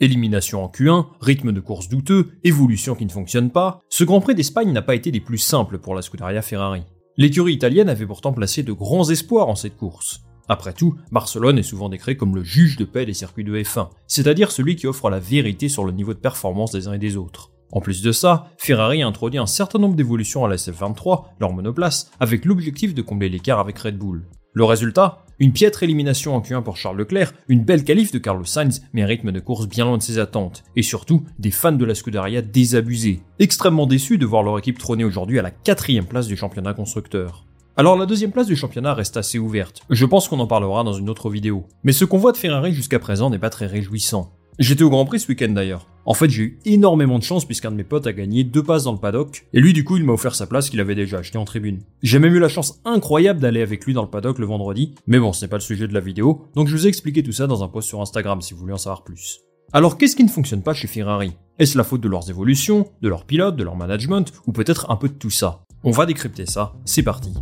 Élimination en Q1, rythme de course douteux, évolution qui ne fonctionne pas, ce Grand Prix d'Espagne n'a pas été des plus simples pour la Scuderia Ferrari. L'écurie italienne avait pourtant placé de grands espoirs en cette course. Après tout, Barcelone est souvent décrit comme le juge de paix des circuits de F1, c'est-à-dire celui qui offre la vérité sur le niveau de performance des uns et des autres. En plus de ça, Ferrari a introduit un certain nombre d'évolutions à la SF23, leur monoplace, avec l'objectif de combler l'écart avec Red Bull. Le résultat Une piètre élimination en Q1 pour Charles Leclerc, une belle qualif de Carlos Sainz, mais un rythme de course bien loin de ses attentes, et surtout des fans de la Scuderia désabusés, extrêmement déçus de voir leur équipe trôner aujourd'hui à la quatrième place du championnat constructeur. Alors la deuxième place du championnat reste assez ouverte, je pense qu'on en parlera dans une autre vidéo, mais ce qu'on voit de Ferrari jusqu'à présent n'est pas très réjouissant. J'étais au Grand Prix ce week-end d'ailleurs. En fait, j'ai eu énormément de chance puisqu'un de mes potes a gagné deux passes dans le paddock, et lui du coup il m'a offert sa place qu'il avait déjà acheté en tribune. J'ai même eu la chance incroyable d'aller avec lui dans le paddock le vendredi, mais bon, ce n'est pas le sujet de la vidéo, donc je vous ai expliqué tout ça dans un post sur Instagram si vous voulez en savoir plus. Alors qu'est-ce qui ne fonctionne pas chez Ferrari? Est-ce la faute de leurs évolutions, de leurs pilotes, de leur management, ou peut-être un peu de tout ça? On va décrypter ça, c'est parti.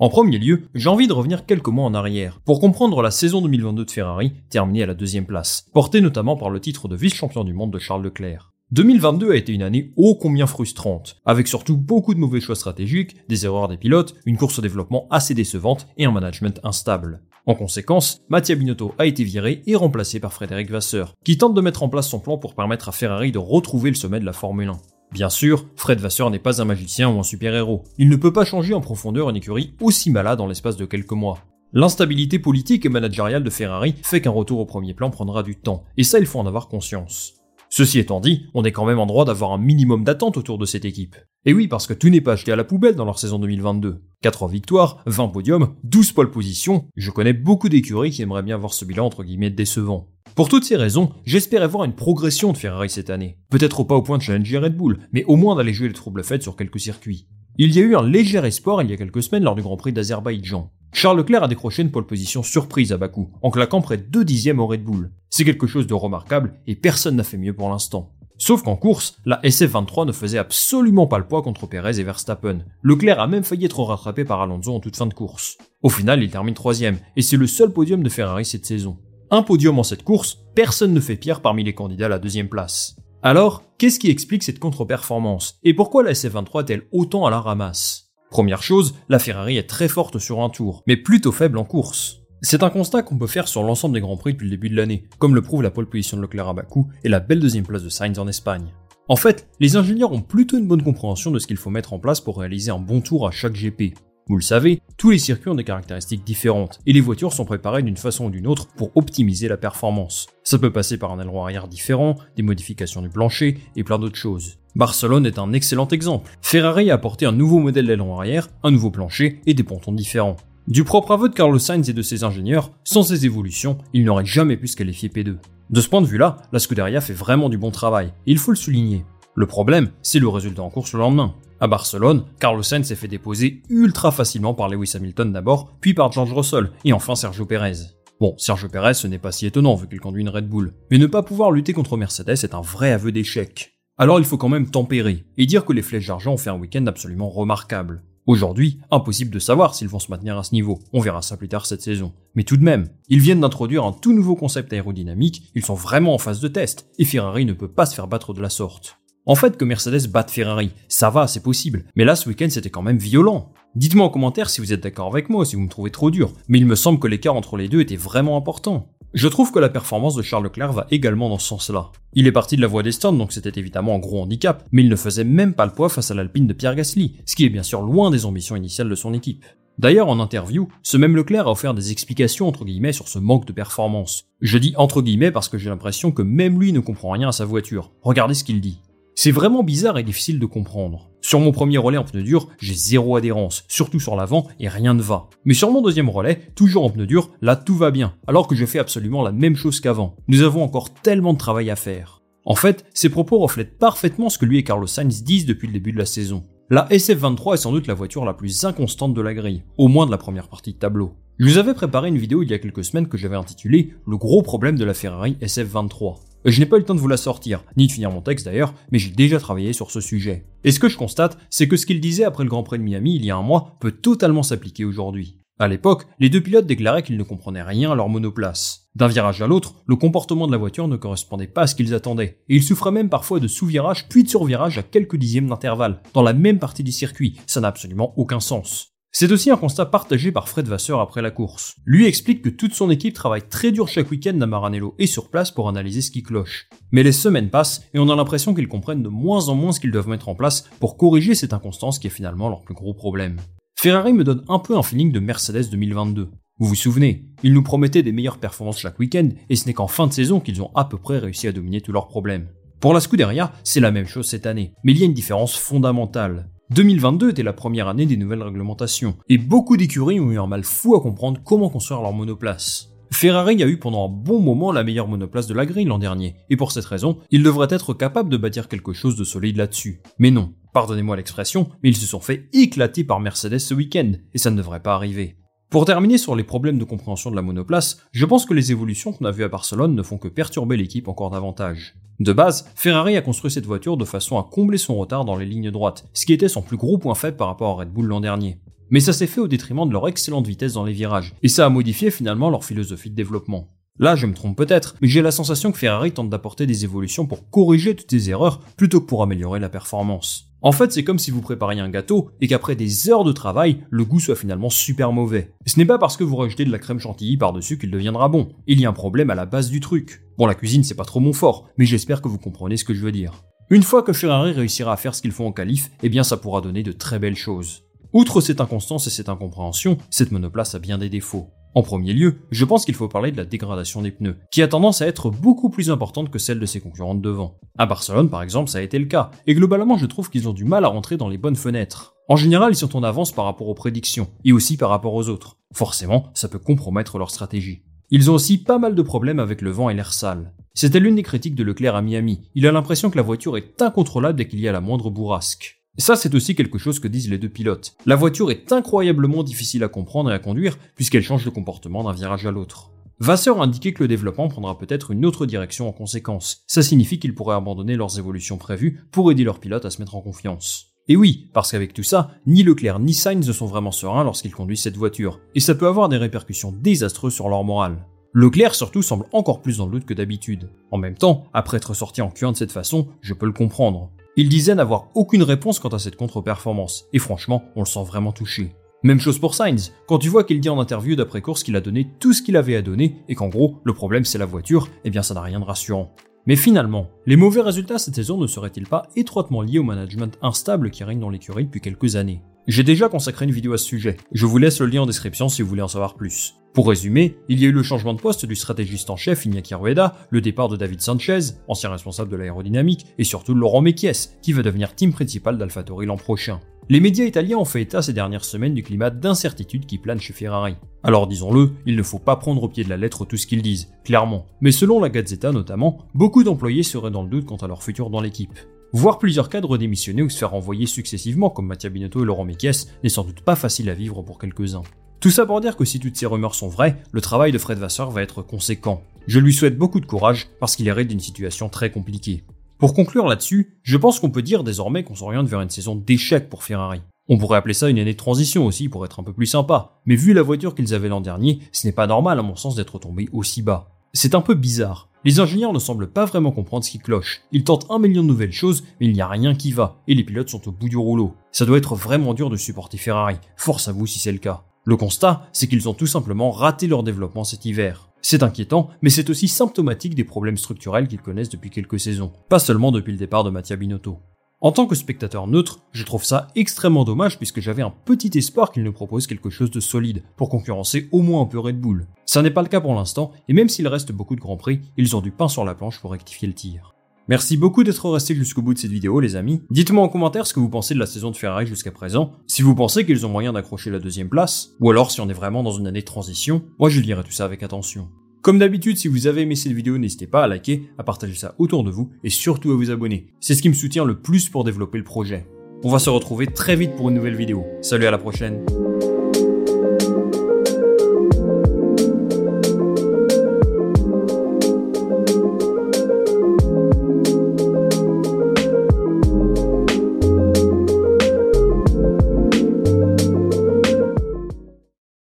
En premier lieu, j'ai envie de revenir quelques mois en arrière pour comprendre la saison 2022 de Ferrari, terminée à la deuxième place, portée notamment par le titre de vice-champion du monde de Charles Leclerc. 2022 a été une année ô combien frustrante, avec surtout beaucoup de mauvais choix stratégiques, des erreurs des pilotes, une course au développement assez décevante et un management instable. En conséquence, Mattia Binotto a été viré et remplacé par Frédéric Vasseur, qui tente de mettre en place son plan pour permettre à Ferrari de retrouver le sommet de la Formule 1. Bien sûr, Fred Vasseur n'est pas un magicien ou un super-héros. Il ne peut pas changer en profondeur une écurie aussi malade en l'espace de quelques mois. L'instabilité politique et managériale de Ferrari fait qu'un retour au premier plan prendra du temps, et ça il faut en avoir conscience. Ceci étant dit, on est quand même en droit d'avoir un minimum d'attente autour de cette équipe. Et oui, parce que tout n'est pas acheté à la poubelle dans leur saison 2022. 4 victoires, 20 podiums, 12 pole positions, je connais beaucoup d'écuries qui aimeraient bien voir ce bilan entre guillemets décevant. Pour toutes ces raisons, j'espérais voir une progression de Ferrari cette année. Peut-être pas au point de challenger Red Bull, mais au moins d'aller jouer les troubles faits sur quelques circuits. Il y a eu un léger espoir il y a quelques semaines lors du Grand Prix d'Azerbaïdjan. Charles Leclerc a décroché une pole position surprise à Bakou, en claquant près de 2 dixièmes au Red Bull. C'est quelque chose de remarquable et personne n'a fait mieux pour l'instant. Sauf qu'en course, la SF23 ne faisait absolument pas le poids contre Perez et Verstappen. Leclerc a même failli être rattrapé par Alonso en toute fin de course. Au final, il termine troisième, et c'est le seul podium de Ferrari cette saison un podium en cette course, personne ne fait pierre parmi les candidats à la deuxième place. Alors, qu'est-ce qui explique cette contre-performance? Et pourquoi la SF23 est-elle autant à la ramasse? Première chose, la Ferrari est très forte sur un tour, mais plutôt faible en course. C'est un constat qu'on peut faire sur l'ensemble des Grands Prix depuis le début de l'année, comme le prouve la pole position de Leclerc à Bakou et la belle deuxième place de Sainz en Espagne. En fait, les ingénieurs ont plutôt une bonne compréhension de ce qu'il faut mettre en place pour réaliser un bon tour à chaque GP. Vous le savez, tous les circuits ont des caractéristiques différentes, et les voitures sont préparées d'une façon ou d'une autre pour optimiser la performance. Ça peut passer par un aileron arrière différent, des modifications du plancher, et plein d'autres choses. Barcelone est un excellent exemple. Ferrari a apporté un nouveau modèle d'aileron arrière, un nouveau plancher et des pontons différents. Du propre aveu de Carlos Sainz et de ses ingénieurs, sans ces évolutions, ils n'auraient jamais pu se qualifier P2. De ce point de vue-là, la Scuderia fait vraiment du bon travail, et il faut le souligner. Le problème, c'est le résultat en course le lendemain. À Barcelone, Carlos Sainz s'est fait déposer ultra facilement par Lewis Hamilton d'abord, puis par George Russell, et enfin Sergio Perez. Bon, Sergio Perez, ce n'est pas si étonnant vu qu'il conduit une Red Bull, mais ne pas pouvoir lutter contre Mercedes est un vrai aveu d'échec. Alors il faut quand même tempérer, et dire que les flèches d'argent ont fait un week-end absolument remarquable. Aujourd'hui, impossible de savoir s'ils vont se maintenir à ce niveau, on verra ça plus tard cette saison. Mais tout de même, ils viennent d'introduire un tout nouveau concept aérodynamique, ils sont vraiment en phase de test, et Ferrari ne peut pas se faire battre de la sorte. En fait, que Mercedes batte Ferrari, ça va, c'est possible. Mais là, ce week-end, c'était quand même violent. Dites-moi en commentaire si vous êtes d'accord avec moi, si vous me trouvez trop dur. Mais il me semble que l'écart entre les deux était vraiment important. Je trouve que la performance de Charles Leclerc va également dans ce sens-là. Il est parti de la voie des stands, donc c'était évidemment un gros handicap, mais il ne faisait même pas le poids face à l'Alpine de Pierre Gasly, ce qui est bien sûr loin des ambitions initiales de son équipe. D'ailleurs, en interview, ce même Leclerc a offert des explications entre guillemets sur ce manque de performance. Je dis entre guillemets parce que j'ai l'impression que même lui ne comprend rien à sa voiture. Regardez ce qu'il dit. C'est vraiment bizarre et difficile de comprendre. Sur mon premier relais en pneu dur, j'ai zéro adhérence, surtout sur l'avant, et rien ne va. Mais sur mon deuxième relais, toujours en pneu dur, là tout va bien, alors que je fais absolument la même chose qu'avant. Nous avons encore tellement de travail à faire. En fait, ces propos reflètent parfaitement ce que lui et Carlos Sainz disent depuis le début de la saison. La SF23 est sans doute la voiture la plus inconstante de la grille, au moins de la première partie de tableau. Je vous avais préparé une vidéo il y a quelques semaines que j'avais intitulée Le gros problème de la Ferrari SF23. Je n'ai pas eu le temps de vous la sortir, ni de finir mon texte d'ailleurs, mais j'ai déjà travaillé sur ce sujet. Et ce que je constate, c'est que ce qu'il disait après le Grand Prix de Miami il y a un mois peut totalement s'appliquer aujourd'hui. À l'époque, les deux pilotes déclaraient qu'ils ne comprenaient rien à leur monoplace. D'un virage à l'autre, le comportement de la voiture ne correspondait pas à ce qu'ils attendaient, et ils souffraient même parfois de sous-virage puis de sur-virage à quelques dixièmes d'intervalle, dans la même partie du circuit, ça n'a absolument aucun sens. C'est aussi un constat partagé par Fred Vasseur après la course. Lui explique que toute son équipe travaille très dur chaque week-end à Maranello et sur place pour analyser ce qui cloche. Mais les semaines passent et on a l'impression qu'ils comprennent de moins en moins ce qu'ils doivent mettre en place pour corriger cette inconstance qui est finalement leur plus gros problème. Ferrari me donne un peu un feeling de Mercedes 2022. Vous vous souvenez, ils nous promettaient des meilleures performances chaque week-end et ce n'est qu'en fin de saison qu'ils ont à peu près réussi à dominer tous leurs problèmes. Pour la Scuderia, c'est la même chose cette année, mais il y a une différence fondamentale. 2022 était la première année des nouvelles réglementations, et beaucoup d'écuries ont eu un mal fou à comprendre comment construire leur monoplace. Ferrari a eu pendant un bon moment la meilleure monoplace de la grille l'an dernier, et pour cette raison, ils devraient être capables de bâtir quelque chose de solide là-dessus. Mais non, pardonnez-moi l'expression, mais ils se sont fait éclater par Mercedes ce week-end, et ça ne devrait pas arriver. Pour terminer sur les problèmes de compréhension de la monoplace, je pense que les évolutions qu'on a vues à Barcelone ne font que perturber l'équipe encore davantage. De base, Ferrari a construit cette voiture de façon à combler son retard dans les lignes droites, ce qui était son plus gros point faible par rapport à Red Bull l'an dernier. Mais ça s'est fait au détriment de leur excellente vitesse dans les virages, et ça a modifié finalement leur philosophie de développement. Là, je me trompe peut-être, mais j'ai la sensation que Ferrari tente d'apporter des évolutions pour corriger toutes ces erreurs plutôt que pour améliorer la performance. En fait, c'est comme si vous prépariez un gâteau et qu'après des heures de travail, le goût soit finalement super mauvais. Ce n'est pas parce que vous rajoutez de la crème chantilly par-dessus qu'il deviendra bon. Il y a un problème à la base du truc. Bon, la cuisine, c'est pas trop mon fort, mais j'espère que vous comprenez ce que je veux dire. Une fois que Ferrari réussira à faire ce qu'ils font en qualif, eh bien ça pourra donner de très belles choses. Outre cette inconstance et cette incompréhension, cette monoplace a bien des défauts. En premier lieu, je pense qu'il faut parler de la dégradation des pneus, qui a tendance à être beaucoup plus importante que celle de ses concurrentes devant. À Barcelone, par exemple, ça a été le cas, et globalement, je trouve qu'ils ont du mal à rentrer dans les bonnes fenêtres. En général, ils sont en avance par rapport aux prédictions, et aussi par rapport aux autres. Forcément, ça peut compromettre leur stratégie. Ils ont aussi pas mal de problèmes avec le vent et l'air sale. C'était l'une des critiques de Leclerc à Miami. Il a l'impression que la voiture est incontrôlable dès qu'il y a la moindre bourrasque. Ça, c'est aussi quelque chose que disent les deux pilotes. La voiture est incroyablement difficile à comprendre et à conduire, puisqu'elle change de comportement d'un virage à l'autre. Vasseur a indiqué que le développement prendra peut-être une autre direction en conséquence. Ça signifie qu'ils pourraient abandonner leurs évolutions prévues pour aider leurs pilotes à se mettre en confiance. Et oui, parce qu'avec tout ça, ni Leclerc ni Sainz ne sont vraiment sereins lorsqu'ils conduisent cette voiture, et ça peut avoir des répercussions désastreuses sur leur morale. Leclerc surtout semble encore plus dans le doute que d'habitude. En même temps, après être sorti en Q1 de cette façon, je peux le comprendre. Il disait n'avoir aucune réponse quant à cette contre-performance, et franchement, on le sent vraiment touché. Même chose pour Sainz, quand tu vois qu'il dit en interview d'après-course qu'il a donné tout ce qu'il avait à donner, et qu'en gros, le problème c'est la voiture, eh bien ça n'a rien de rassurant. Mais finalement, les mauvais résultats cette saison ne seraient-ils pas étroitement liés au management instable qui règne dans l'écurie depuis quelques années? J'ai déjà consacré une vidéo à ce sujet, je vous laisse le lien en description si vous voulez en savoir plus. Pour résumer, il y a eu le changement de poste du stratégiste en chef Iñaki Rueda, le départ de David Sanchez, ancien responsable de l'aérodynamique, et surtout Laurent Mekies, qui va devenir team principal d'AlphaTauri l'an prochain. Les médias italiens ont fait état ces dernières semaines du climat d'incertitude qui plane chez Ferrari. Alors disons-le, il ne faut pas prendre au pied de la lettre tout ce qu'ils disent, clairement. Mais selon la Gazzetta notamment, beaucoup d'employés seraient dans le doute quant à leur futur dans l'équipe. Voir plusieurs cadres démissionner ou se faire renvoyer successivement comme Mattia Binotto et Laurent Mekies n'est sans doute pas facile à vivre pour quelques-uns. Tout ça pour dire que si toutes ces rumeurs sont vraies, le travail de Fred Vasseur va être conséquent. Je lui souhaite beaucoup de courage parce qu'il hérite d'une situation très compliquée. Pour conclure là-dessus, je pense qu'on peut dire désormais qu'on s'oriente vers une saison d'échec pour Ferrari. On pourrait appeler ça une année de transition aussi pour être un peu plus sympa. Mais vu la voiture qu'ils avaient l'an dernier, ce n'est pas normal à mon sens d'être tombé aussi bas. C'est un peu bizarre. Les ingénieurs ne semblent pas vraiment comprendre ce qui cloche. Ils tentent un million de nouvelles choses, mais il n'y a rien qui va, et les pilotes sont au bout du rouleau. Ça doit être vraiment dur de supporter Ferrari. Force à vous si c'est le cas. Le constat, c'est qu'ils ont tout simplement raté leur développement cet hiver. C'est inquiétant, mais c'est aussi symptomatique des problèmes structurels qu'ils connaissent depuis quelques saisons, pas seulement depuis le départ de Mattia Binotto. En tant que spectateur neutre, je trouve ça extrêmement dommage puisque j'avais un petit espoir qu'ils nous proposent quelque chose de solide pour concurrencer au moins un peu Red Bull. Ça n'est pas le cas pour l'instant, et même s'il reste beaucoup de grands prix, ils ont du pain sur la planche pour rectifier le tir. Merci beaucoup d'être resté jusqu'au bout de cette vidéo les amis. Dites-moi en commentaire ce que vous pensez de la saison de Ferrari jusqu'à présent, si vous pensez qu'ils ont moyen d'accrocher la deuxième place, ou alors si on est vraiment dans une année de transition, moi je lirai tout ça avec attention. Comme d'habitude, si vous avez aimé cette vidéo, n'hésitez pas à liker, à partager ça autour de vous et surtout à vous abonner. C'est ce qui me soutient le plus pour développer le projet. On va se retrouver très vite pour une nouvelle vidéo. Salut à la prochaine